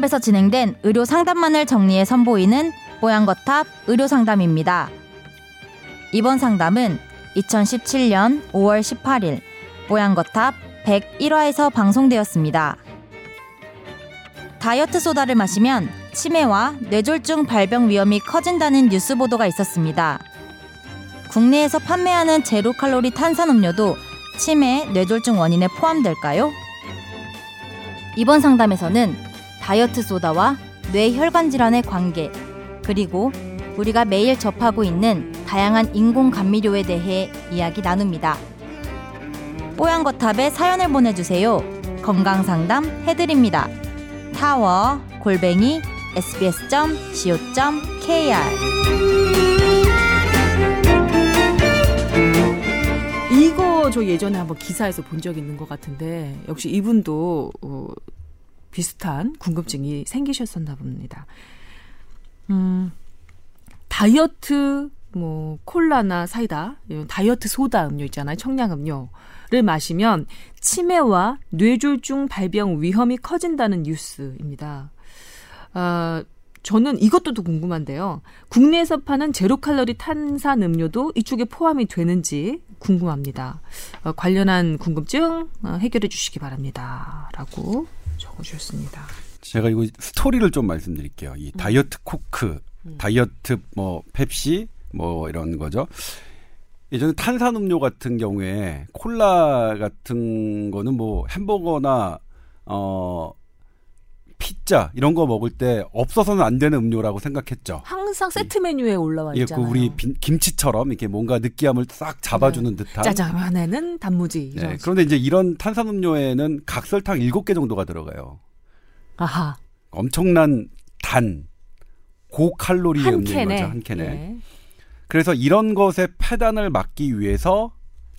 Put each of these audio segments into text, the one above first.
뽀양거탑에서 진행된 의료 상담만을 정리해 선보이는 뽀양거탑 의료 상담입니다. 이번 상담은 2017년 5월 18일 뽀양거탑 101화에서 방송되었습니다. 다이어트 소다를 마시면 치매와 뇌졸중 발병 위험이 커진다는 뉴스 보도가 있었습니다. 국내에서 판매하는 제로 칼로리 탄산 음료도 치매, 뇌졸중 원인에 포함될까요? 이번 상담에서는 다이어트 소다와 뇌혈관 질환의 관계, 그리고 우리가 매일 접하고 있는 다양한 인공 감미료에 대해 이야기 나눕니다. 뽀얀거탑에 사연을 보내주세요. 건강 상담 해드립니다. 타워 골뱅이 sbs.co.kr 이거 저 예전에 한번 기사에서 본 적 있는 것 같은데 역시 이분도 어, 비슷한 궁금증이 생기셨었나 봅니다. 음, 다이어트 뭐 콜라나 사이다, 다이어트 소다 음료 있잖아요. 청량 음료를 마시면 치매와 뇌졸중 발병 위험이 커진다는 뉴스입니다. 아, 저는 이것도 또 궁금한데요. 국내에서 파는 제로 칼로리 탄산 음료도 이쪽에 포함이 되는지 궁금합니다. 어, 관련한 궁금증 어, 해결해 주시기 바랍니다. 라고 적어주셨습니다. 제가 이거 스토리를 좀 말씀드릴게요. 이 다이어트 코크, 음. 다이어트 뭐 펩시 뭐 이런 거죠. 예전에 탄산음료 같은 경우에 콜라 같은 거는 뭐 햄버거나 어 피자 이런 거 먹을 때 없어서는 안 되는 음료라고 생각했죠. 항상 세트 메뉴에 올라와 예, 그 있잖아요. 우리 빈- 김치처럼 이렇게 뭔가 느끼함을 싹 잡아주는 듯한. 짜장면에는 단무지. 예, 그런데 이제 이런 탄산음료에는 각설탕 7개 정도가 들어가요. 아하. 엄청난 단, 고칼로리의 한 음료인. 거죠, 한 캔에. 예. 그래서 이런 것의 폐단을 막기 위해서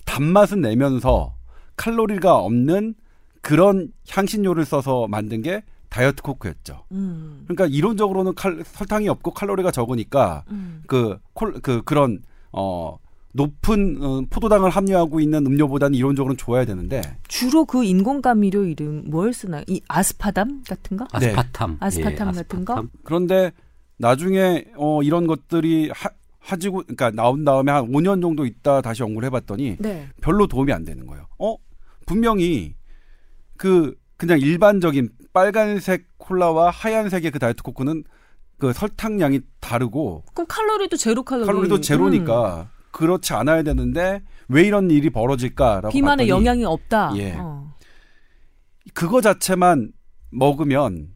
단맛은 내면서 칼로리가 없는 그런 향신료를 써서 만든 게 다이어트 코크였죠. 음. 그러니까 이론적으로는 칼, 설탕이 없고 칼로리가 적으니까 음. 그, 콜, 그, 그런, 어, 높은 어, 포도당을 함유하고 있는 음료보다는 이론적으로는 좋아야 되는데 주로 그 인공 감미료 이름 뭘 쓰나요? 이 아스파담 같은 거? 네. 아스파탐. 아스파탐 예, 같은 거? 아스파탐. 그런데 나중에 어 이런 것들이 하, 하지고 그러니까 나온 다음에 한 5년 정도 있다 다시 연구를 해봤더니 네. 별로 도움이 안 되는 거예요. 어 분명히 그 그냥 일반적인 빨간색 콜라와 하얀색의 그 다이어트 코크는 그 설탕량이 다르고 그럼 칼로리도 제로 칼로리. 칼로리도 제로니까 그렇지 않아야 되는데 왜 이런 일이 벌어질까라고 음. 비만에 봤더니 영향이 없다. 예. 어. 그거 자체만 먹으면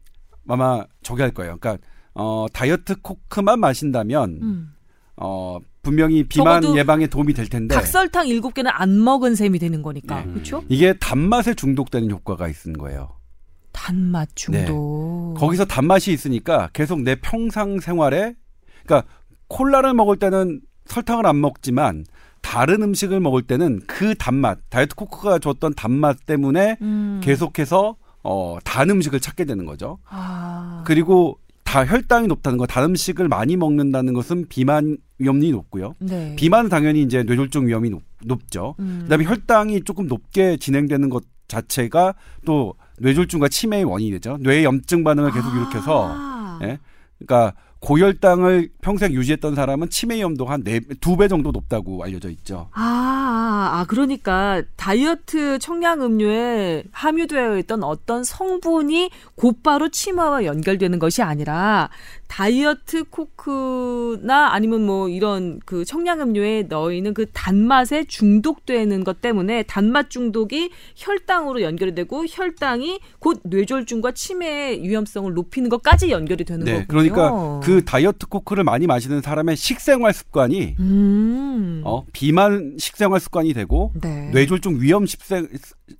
아마 저기 할 거예요. 그러니까 어 다이어트 코크만 마신다면 음. 어 분명히 비만 예방에 도움이 될 텐데 닭설탕 7개는 안 먹은 셈이 되는 거니까. 예. 그렇죠? 이게 단맛에 중독되는 효과가 있는 거예요. 단맛 중독. 거기서 단맛이 있으니까 계속 내 평상 생활에 그러니까 콜라를 먹을 때는 설탕을 안 먹지만 다른 음식을 먹을 때는 그 단맛 다이어트 코크가 줬던 단맛 때문에 음. 계속해서 어, 단 음식을 찾게 되는 거죠. 아. 그리고 다 혈당이 높다는 거, 단 음식을 많이 먹는다는 것은 비만 위험이 높고요. 네. 비만은 당연히 이제 뇌졸중 위험이 높, 죠 음. 그다음에 혈당이 조금 높게 진행되는 것 자체가 또 뇌졸중과 치매의 원인이 되죠. 뇌 염증 반응을 계속 일으켜서 아. 예? 그러니까 고혈당을 평생 유지했던 사람은 치매 위험도가 한두 배 정도 높다고 알려져 있죠. 아, 아, 아, 그러니까 다이어트 청량 음료에 함유되어 있던 어떤 성분이 곧바로 치매와 연결되는 것이 아니라 다이어트 코크나 아니면 뭐 이런 그 청량 음료에 넣어 있는 그 단맛에 중독되는 것 때문에 단맛 중독이 혈당으로 연결이 되고 혈당이 곧 뇌졸중과 치매의 위험성을 높이는 것까지 연결이 되는 네, 거군요. 그러니까 그 다이어트 코크를 많이 마시는 사람의 식생활 습관이 음. 어, 비만 식생활 습관이 되고 네. 뇌졸중 위험 식생,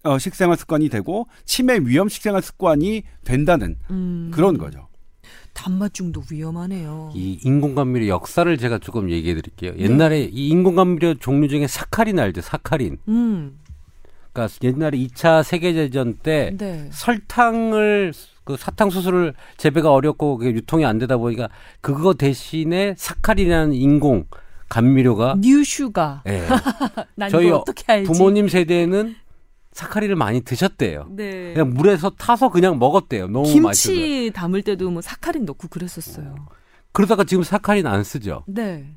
어, 식생활 습관이 되고 치매 위험 식생활 습관이 된다는 음. 그런 거죠. 단맛 중독 위험하네요. 이 인공감미료 역사를 제가 조금 얘기해 드릴게요. 옛날에 이 인공감미료 종류 중에 사카린 알죠? 사카린. 음. 그러니까 옛날에 2차 세계대전 때 네. 설탕을 그 사탕수수를 재배가 어렵고 그게 유통이 안 되다 보니까 그거 대신에 사카린이라는 인공 감미료가 뉴슈가. 예. 난 저희? 부모님 세대는 사카린을 많이 드셨대요. 네. 그냥 물에서 타서 그냥 먹었대요. 너무 맛있어서. 김치 담을 때도 뭐 사카린 넣고 그랬었어요. 그러다가 지금 사카린 안 쓰죠. 네.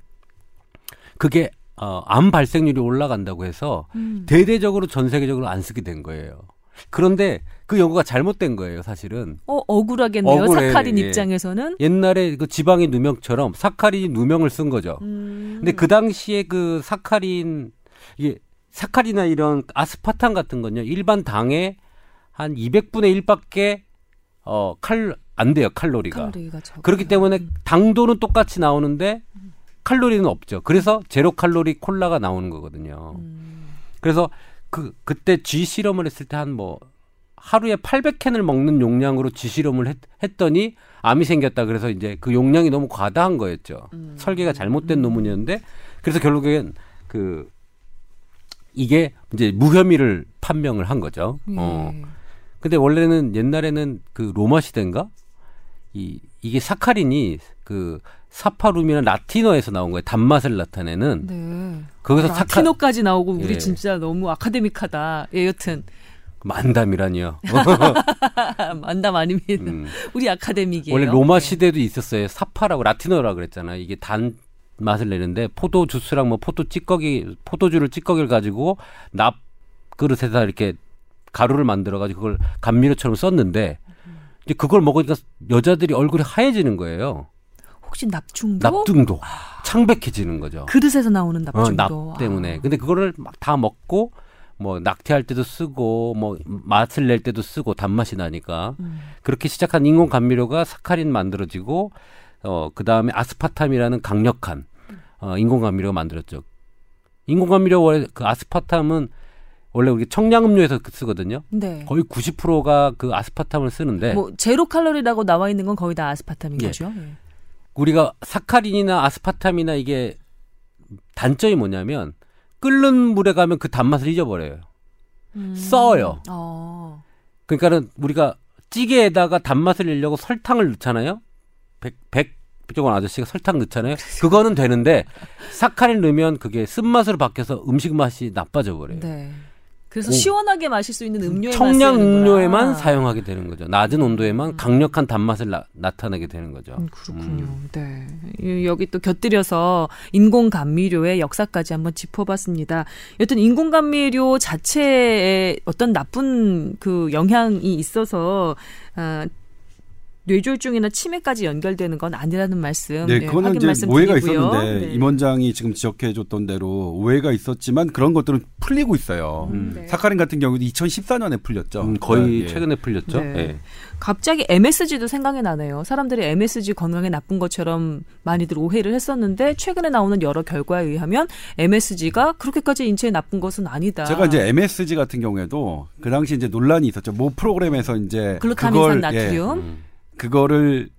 그게 어, 암 발생률이 올라간다고 해서 음. 대대적으로 전 세계적으로 안 쓰게 된 거예요. 그런데 그 연구가 잘못된 거예요, 사실은. 어 억울하겠네요. 억울해, 사카린 예. 입장에서는. 옛날에 그 지방의 누명처럼 사카린이 누명을 쓴 거죠. 음. 근데 그 당시에 그 사카린 이게 사카린이나 이런 아스파탐 같은 건요. 일반 당의 한 200분의 1밖에 어 칼 안 돼요, 칼로리가. 칼로리가. 그렇기 때문에 음. 당도는 똑같이 나오는데 칼로리는 없죠. 그래서 제로 칼로리 콜라가 나오는 거거든요. 음. 그래서 그 그때 쥐 실험을 했을 때 한 뭐 하루에 800캔을 먹는 용량으로 쥐 실험을 했, 했더니 암이 생겼다. 그래서 이제 그 용량이 너무 과다한 거였죠. 음. 설계가 잘못된 논문이었는데 그래서 결국엔 그 이게 이제 무혐의를 판명을 한 거죠. 어. 예. 근데 원래는 옛날에는 그 로마 시대인가 이 이게 사카린이 그 사파룸이나 라틴어에서 나온 거예요. 단맛을 나타내는 네. 거기서 사카 라틴어까지 나오고 우리 예. 진짜 너무 아카데믹하다. 예, 여튼 만담이라니요. 만담 아닙니다. 음. 우리 아카데믹이에요. 원래 로마 네. 시대도 있었어요. 사파라고 라틴어라 그랬잖아 요. 이게 단 맛을 내는데 포도 주스랑 뭐 포도 찌꺼기 포도주를 찌꺼기를 가지고 납 그릇에다 이렇게 가루를 만들어 가지고 그걸 감미료처럼 썼는데 이제 그걸 먹으니까 여자들이 얼굴이 하얘지는 거예요. 혹시 납중도? 납중도 창백해지는 거죠. 그릇에서 나오는 어, 납중도. 납 때문에. 아. 근데 그거를 막 다 먹고 뭐 낙태할 때도 쓰고 뭐 맛을 낼 때도 쓰고 단맛이 나니까 음. 그렇게 시작한 인공 감미료가 사카린 만들어지고 어 그다음에 아스파탐이라는 강력한 어 인공 감미료가 만들었죠. 인공 감미료 원래 그 아스파탐은 원래 우리 청량음료에서 그 쓰거든요. 네. 거의 90%가 그 아스파탐을 쓰는데 뭐 제로 칼로리라고 나와 있는 건 거의 다 아스파탐인 예. 거죠. 예. 우리가 사카린이나 아스파탐이나 이게 단점이 뭐냐면 끓는 물에 가면 그 단맛을 잊어버려요. 음. 써요. 어. 그러니까는 우리가 찌개에다가 단맛을 내려고 설탕을 넣잖아요. 백, 백, 저건 아저씨가 설탕 넣잖아요. 그거는 되는데 사카린 넣으면 그게 쓴맛으로 바뀌어서 음식 맛이 나빠져 버려요. 네. 그래서 오. 시원하게 마실 수 있는 음료에 청량 음료에만 사용하게 되는 거죠. 낮은 온도에만 음. 강력한 단맛을 나, 나타내게 되는 거죠. 음, 그렇군요. 음. 네. 이- 여기 또 곁들여서 인공 감미료의 역사까지 한번 짚어봤습니다. 여튼 인공 감미료 자체에 어떤 나쁜 그 영향이 있어서 아, 뇌졸중이나 치매까지 연결되는 건 아니라는 말씀. 네, 예, 그거는 이제 말씀 오해가 드리고요. 있었는데 네. 임 원장이 지금 지적해 줬던 대로 오해가 있었지만 그런 것들은 풀리고 있어요. 음. 네. 사카린 같은 경우도 2014년에 풀렸죠. 음, 거의 예. 최근에 풀렸죠. 네. 예. 갑자기 MSG도 생각이 나네요. 사람들이 MSG 건강에 나쁜 것처럼 많이들 오해를 했었는데 최근에 나오는 여러 결과에 의하면 MSG가 그렇게까지 인체에 나쁜 것은 아니다. 제가 이제 MSG 같은 경우에도 그 당시 이제 논란이 있었죠. 모 프로그램에서 이제 글루타민산 그걸 예, 나트륨. 음. 그거를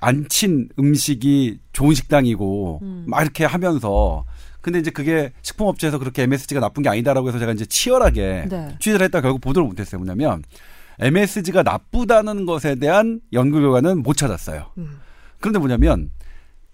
안 친 음식이 좋은 식당이고 음. 막 이렇게 하면서 근데 이제 그게 식품업체에서 그렇게 MSG가 나쁜 게 아니다라고 해서 제가 이제 치열하게 네. 취재를 했다 결국 보도를 못했어요. 뭐냐면 MSG가 나쁘다는 것에 대한 연구 결과는 못 찾았어요. 음. 그런데 뭐냐면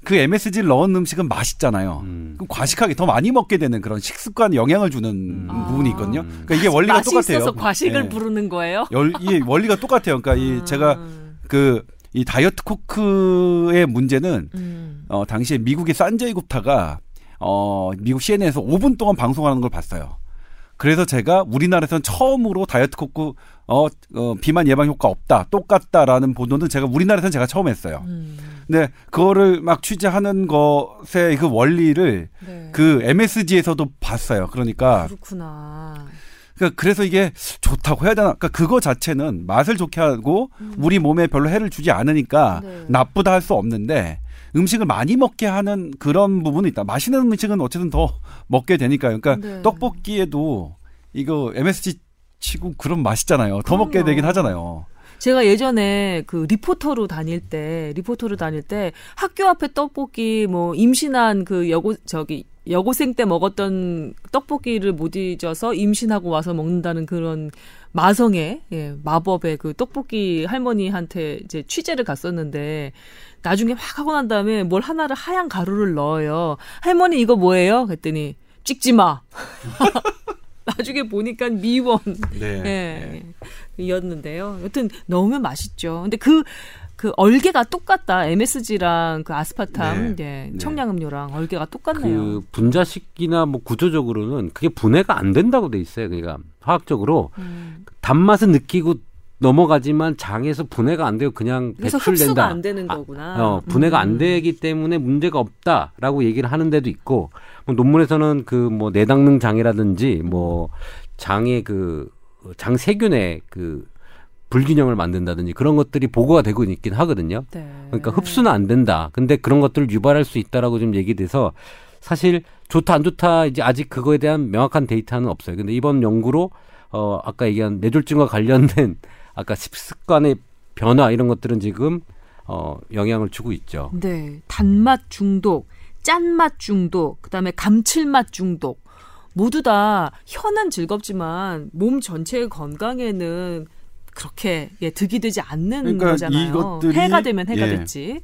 그 MSG를 넣은 음식은 맛있잖아요. 음. 그럼 과식하게 더 많이 먹게 되는 그런 식습관 영향을 주는 음. 부분이 있거든요. 그러니까 이게 원리가 맛이 똑같아요. 있어서 과식을 예. 부르는 거예요? 열, 이 원리가 똑같아요. 그러니까 이 제가 음. 그 이 다이어트 코크의 문제는 음. 어 당시에 미국의 산제이 굽타가 어 미국 CNN에서 5분 동안 방송하는 걸 봤어요. 그래서 제가 우리나라에서는 처음으로 다이어트 코크 어, 어 비만 예방 효과 없다 똑같다라는 보도는 제가 우리나라에서는 제가 처음 했어요. 음. 근데 그거를 막 취재하는 것의 그 원리를 네. 그 MSG에서도 봤어요. 그러니까 그렇구나. 그러니까 그래서 이게 좋다고 해야 되나? 그러니까 그거 자체는 맛을 좋게 하고 우리 몸에 별로 해를 주지 않으니까 음. 네. 나쁘다 할 수 없는데 음식을 많이 먹게 하는 그런 부분이 있다. 맛있는 음식은 어쨌든 더 먹게 되니까요. 그러니까 네. 떡볶이에도 이거 MSG 치고 그런 맛있잖아요. 더 먹게 그럼요. 되긴 하잖아요. 제가 예전에 그 리포터로 다닐 때 리포터로 다닐 때 학교 앞에 떡볶이 뭐 임신한 그 여고 저기 여고생 때 먹었던 떡볶이를 못 잊어서 임신하고 와서 먹는다는 그런 마성의 예, 마법의 그 떡볶이 할머니한테 이제 취재를 갔었는데 나중에 확 하고 난 다음에 뭘 하나를 하얀 가루를 넣어요. 할머니 이거 뭐예요? 그랬더니 찍지 마. 나중에 보니까 미원. 네. 예. 이었는데요. 여튼 넣으면 맛있죠. 근데 그, 그 얼개가 똑같다. MSG랑 그 아스파탐, 네. 예, 네. 청량음료랑 얼개가 똑같네요. 그 분자식이나 뭐 구조적으로는 그게 분해가 안 된다고 돼 있어요. 그러니까 화학적으로 음. 단맛은 느끼고 넘어가지만 장에서 분해가 안 되고 그냥 그래서 배출된다. 흡수가 안 되는 아, 거구나. 어, 분해가 음. 안 되기 때문에 문제가 없다라고 얘기를 하는 데도 있고 뭐 논문에서는 그 뭐 내당능 장이라든지 뭐 장의 그 장 세균의 그 불균형을 만든다든지 그런 것들이 보고가 되고 있긴 하거든요. 네. 그러니까 흡수는 안 된다. 근데 그런 것들을 유발할 수 있다라고 좀 얘기돼서 사실 좋다 안 좋다 이제 아직 그거에 대한 명확한 데이터는 없어요. 근데 이번 연구로 어 아까 얘기한 뇌졸중과 관련된 아까 식습관의 변화 이런 것들은 지금 어 영향을 주고 있죠. 네. 단맛 중독, 짠맛 중독, 그다음에 감칠맛 중독. 모두 다 혀는 즐겁지만 몸 전체의 건강에는 그렇게 예, 득이 되지 않는 그러니까 거잖아요. 이것들이- 해가 되면 해가 예. 됐지.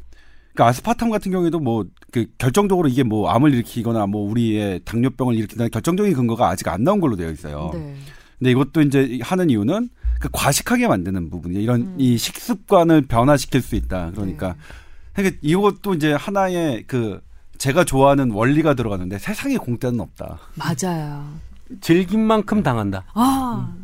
그러니까 아스파탐 같은 경우에도 뭐 그 결정적으로 이게 뭐 암을 일으키거나 뭐 우리의 당뇨병을 일으킨다는 결정적인 근거가 아직 안 나온 걸로 되어 있어요. 네. 근데 이것도 이제 하는 이유는 그 과식하게 만드는 부분이 이런 음. 이 식습관을 변화시킬 수 있다. 그러니까 네. 그러니까 이것도 이제 하나의 그 제가 좋아하는 원리가 들어가는데 세상에 공짜는 없다. 맞아요. 즐긴 만큼 당한다. 아,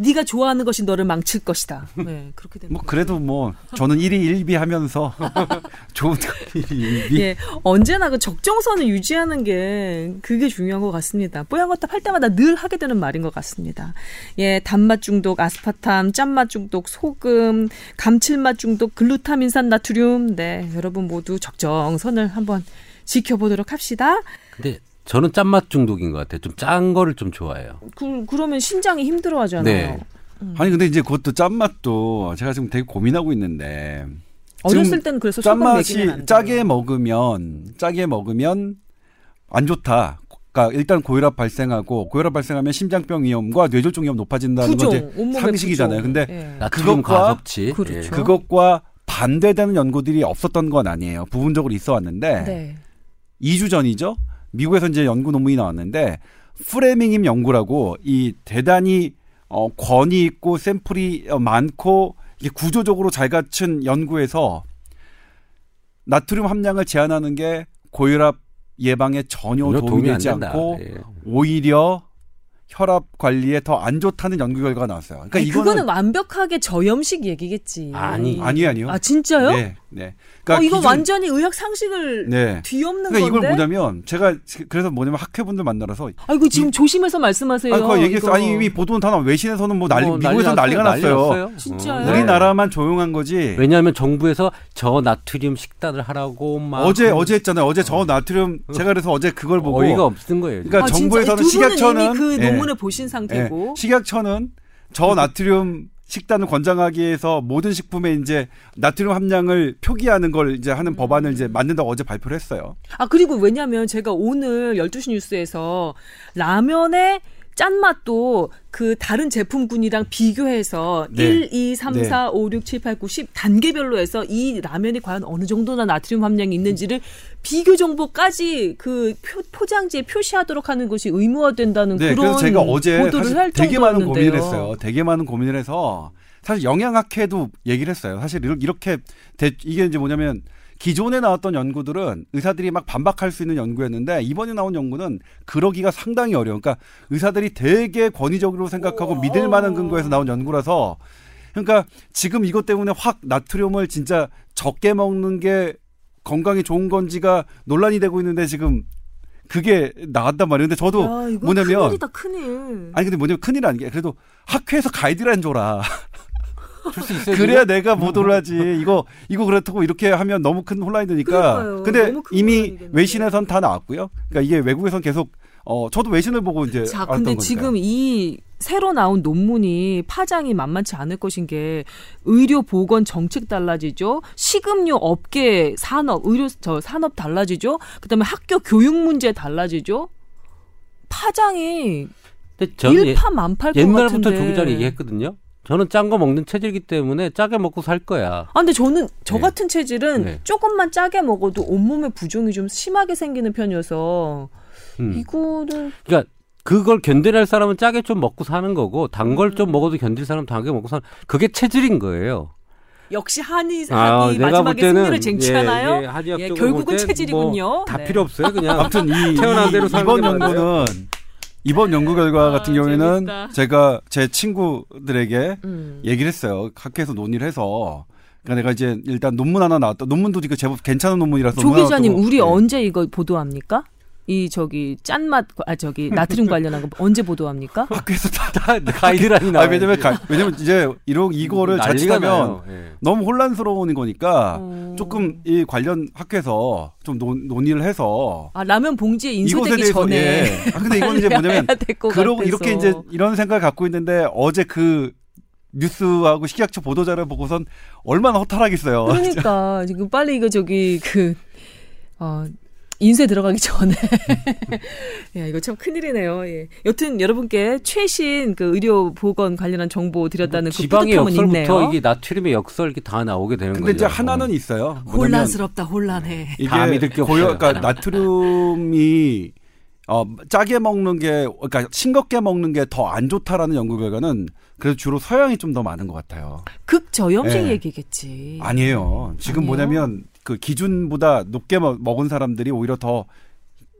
네가 좋아하는 것이 너를 망칠 것이다. 네, 그렇게 되는 뭐. 그래도 뭐 저는 일이 일비하면서 좋은 일이 일비. 예, 언제나 그 적정선을 유지하는 게 그게 중요한 것 같습니다. 뽀얀거탑 할 때마다 늘 하게 되는 말인 것 같습니다. 예, 단맛 중독, 아스파탐, 짠맛 중독, 소금, 감칠맛 중독, 글루타민산 나트륨. 네, 여러분 모두 적정선을 한번 지켜보도록 합시다. 근데 저는 짠맛 중독인 것 같아요. 좀 짠 거를 좀 좋아해요. 그, 그러면 신장이 힘들어하잖아요. 네. 아니 근데 이제 그것도 짠맛도 제가 지금 되게 고민하고 있는데 어렸을 때는 그래서 짠맛이. 짜게 먹으면 짜게 먹으면 안 좋다. 그러니까 일단 고혈압 발생하고 고혈압 발생하면 심장병 위험과 뇌졸중 위험 높아진다는 건 이제 온몸의 상식이잖아요. 부종. 근데 예. 그것과- 과섭치. 그렇죠. 예. 그것과 반대되는 연구들이 없었던 건 아니에요. 부분적으로 있어 왔는데 네. 2주 전이죠. 미국에서 이제 연구 논문이 나왔는데 프레밍임 연구라고 이 대단히 어, 권위 있고 샘플이 어, 많고 이게 구조적으로 잘 갖춘 연구에서 나트륨 함량을 제한하는 게 고혈압 예방에 전혀 도움이 안 되지. 않고 예. 오히려 혈압 관리에 더 안 좋다는 연구 결과가 나왔어요. 그러니까 아니, 이거는 그거는 완벽하게 저염식 얘기겠지. 아니. 아니에요, 아니요. 아 진짜요? 네, 네. 어, 이거 기존- 완전히 의학 상식을 네. 뒤엎는 그러니까 이걸 건데. 뭐냐면 제가 그래서 뭐냐면 학회분들 만나러서 아이고 지금 조심해서 말씀하세요. 아니, 그거 얘기했어. 이거. 아니, 이미 보도는 다 나, 외신에서는 뭐 난리, 어, 미국에서 난리 난리가 났어요. 진짜요? 어, 우리나라만 조용한 거지. 왜냐하면 정부에서 저 나트륨 식단을 하라고 막 어제, 어제 했잖아요. 어제 저 나트륨, 제가 그래서 어제 그걸 보고. 어이가 없는 거예요. 그러니까 아? 정부에서는 식약처는. 그 예, 논문을 보신 상태고. 예, 식약처는 저 나트륨 식단을 권장하기 위해서 모든 식품에 이제 나트륨 함량을 표기하는 걸 이제 하는 법안을 이제 만든다고 어제 발표를 했어요. 아 그리고 왜냐면 제가 오늘 12시 뉴스에서 라면의 짠맛도 그 다른 제품군이랑 비교해서 네. 1, 2, 3, 네. 4, 5, 6, 7, 8, 9, 10 단계별로 해서 이 라면이 과연 어느 정도나 나트륨 함량이 있는지를 비교 정보까지 그 표, 포장지에 표시하도록 하는 것이 의무화된다는 네, 그런 그래서 제가 어제 보도를 할 되게 많은. 고민을 했어요. 되게 많은 고민을 해서 사실 영양학회도 얘기를 했어요. 사실 이렇- 이렇게 대- 이게 이제 뭐냐면 기존에 나왔던 연구들은 의사들이 막 반박할 수 있는 연구였는데 이번에 나온 연구는 그러기가 상당히 어려워. 그러니까 의사들이 되게 권위적으로 생각하고 믿을 만한 근거에서 나온 연구라서 그러니까 지금 이것 때문에 확 나트륨을 진짜 적게 먹는 게 건강에 좋은 건지가 논란이 되고 있는데 지금 그게 나왔단 말이에요. 근데 저도 야, 뭐냐면 큰일이다 큰일. 아니 근데 뭐냐면 큰일 아닌 게 그래도 학회에서 가이드라인 줘라. 줄 수 있어요. 그래야 내가 보도를 하지. 이거 이거 그렇다고 이렇게 하면 너무 큰 혼란이 되니까. 그러니까요. 근데 이미. 외신에선 다 나왔고요. 그러니까 이게 외국에선 계속 어 저도 외신을 보고 이제 자, 근데 거니까요. 지금 이 새로 나온 논문이 파장이 만만치 않을 것인 게 의료 보건 정책 달라지죠. 식음료 업계 산업, 의료 저 산업 달라지죠. 그다음에 학교 교육 문제 달라지죠. 파장이 예- 일파만팔 것 옛날부터 같은데. 조기 전에 얘기했거든요. 저는 짠 거 먹는 체질이기 때문에 짜게 먹고 살 거야. 아, 근데 저는 저 네. 같은 체질은 네. 조금만 짜게 먹어도 온몸에 부종이 좀 심하게 생기는 편이어서 음. 이거는 그러니까 그걸 견뎌낼 사람은 짜게 좀 먹고 사는 거고 단 걸좀 먹어도 견딜 사람은 단게 먹고 사는 그게 체질인 거예요. 역시 한이 아, 한이 볼 마지막에 때는 승리를 쟁취하나요? 예, 예, 예, 결국은 볼때 체질이군요. 뭐 다 네. 필요 없어요. 그냥 아무튼 이, 태어난 대로 이 사는 이번. 연구는 이번 연구 결과 아, 같은 경우에는 재밌다. 제가 제 친구들에게 음. 얘기를 했어요. 학교에서 논의를 해서. 그러니까 내가 이제 일단 논문 하나 나왔다. 논문도 이거 제법 괜찮은 논문이라서 조 기자님 또- 우리 네. 언제 이거 보도합니까? 이 저기 짠맛 아 저기 나트륨 관련한 거 언제 보도합니까? 학교에서 다 다 가이드라인이 나와. 아, 왜냐면 가, 왜냐면 이제 이런 이거를 난리가 자칫하면. 예. 너무 혼란스러운 거니까 어. 조금 이 관련 학회에서 좀 논, 논의를 해서 아 라면 봉지에 인쇄되기 대해서 전에 예. 아, 근데 이건 이제 뭐냐면 같아서. 이렇게 이제 이런 생각을 갖고 있는데 어제 그 뉴스하고 식약처 보도자를 보고선 얼마나 허탈하겠어요. 그러니까 지금 빨리 이거 저기 그 어, 인쇄 들어가기 전에 야 이거 참 큰일이네요. 예. 여튼 여러분께 최신 그 의료 보건 관련한 정보 드렸다는 그 지방의 뿌듯함은 역설부터 있네요. 이게 나트륨의 역설 이렇게 다 나오게 되는 거죠. 근데 이제 하나는 있어요. 뭐냐면 혼란스럽다 혼란해. 이게 다 믿을 게 없어요. 그러니까 나트륨이 어, 짜게 먹는 게, 그러니까 싱겁게 먹는 게 더 안 좋다라는 연구 결과는 그래도 주로 서양이 좀 더 많은 것 같아요. 극저염식 예. 얘기겠지. 아니에요. 지금 아니에요? 뭐냐면 그 기준보다 높게 먹- 먹은 사람들이 오히려 더,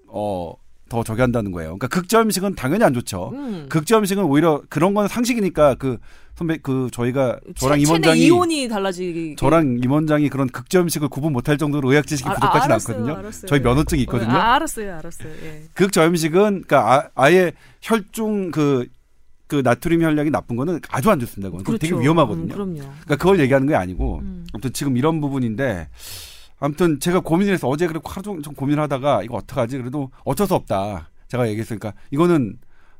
어, 더 저기 한다는 거예요. 그러니까 극저 음식은 당연히 안 좋죠. 음. 극저 음식은 오히려 그런 건 상식이니까 그 선배 그 저희가 저랑 임원장이 이온이 달라지기 저랑 임원장이 그런 극저 음식을 구분 못할 정도로 의학 지식이 아, 부족하진 아, 알았어요, 않거든요. 알았어요. 저희 면허증이 있거든요. 아, 알았어요, 알았어요. 예. 극저염식은 그러니까 아, 예 혈중 그, 그 나트륨 혈량이 나쁜 거는 아주 안 좋습니다. 그건 되게 위험하거든요. 음, 그럼요. 그러니까 그걸 얘기하는 게 아니고 음. 아무튼 지금 이런 부분인데 아무튼 제가 고민을 해서 어제 그렇게 하루 종일 좀 고민을 하다가 이거 어떡하지? 그래도 어쩔 수 없다. 제가 얘기했으니까 이거는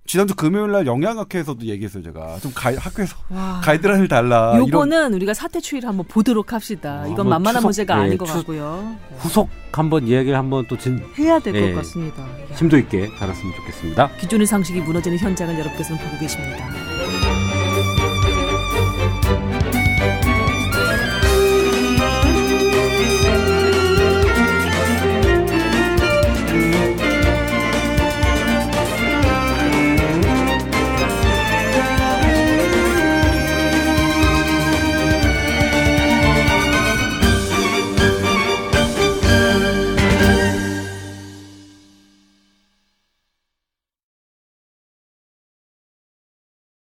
지난주 금요일 날 영양학회에서도 얘기했어요, 제가. 좀 가, 학교에서 와. 가이드라인을 달라. 이런 요거는 우리가 사태 추이를 한번 보도록 합시다. 아, 이건 뭐 만만한 추석, 문제가 예, 아닌 것 추- 같고요. 후속 한번 이야기를 한번 또 진, 해야 될것 예. 같습니다. 심도 있게 다뤘으면 좋겠습니다. 기존의 상식이 무너지는 현장을 여러분께서는 보고 계십니다.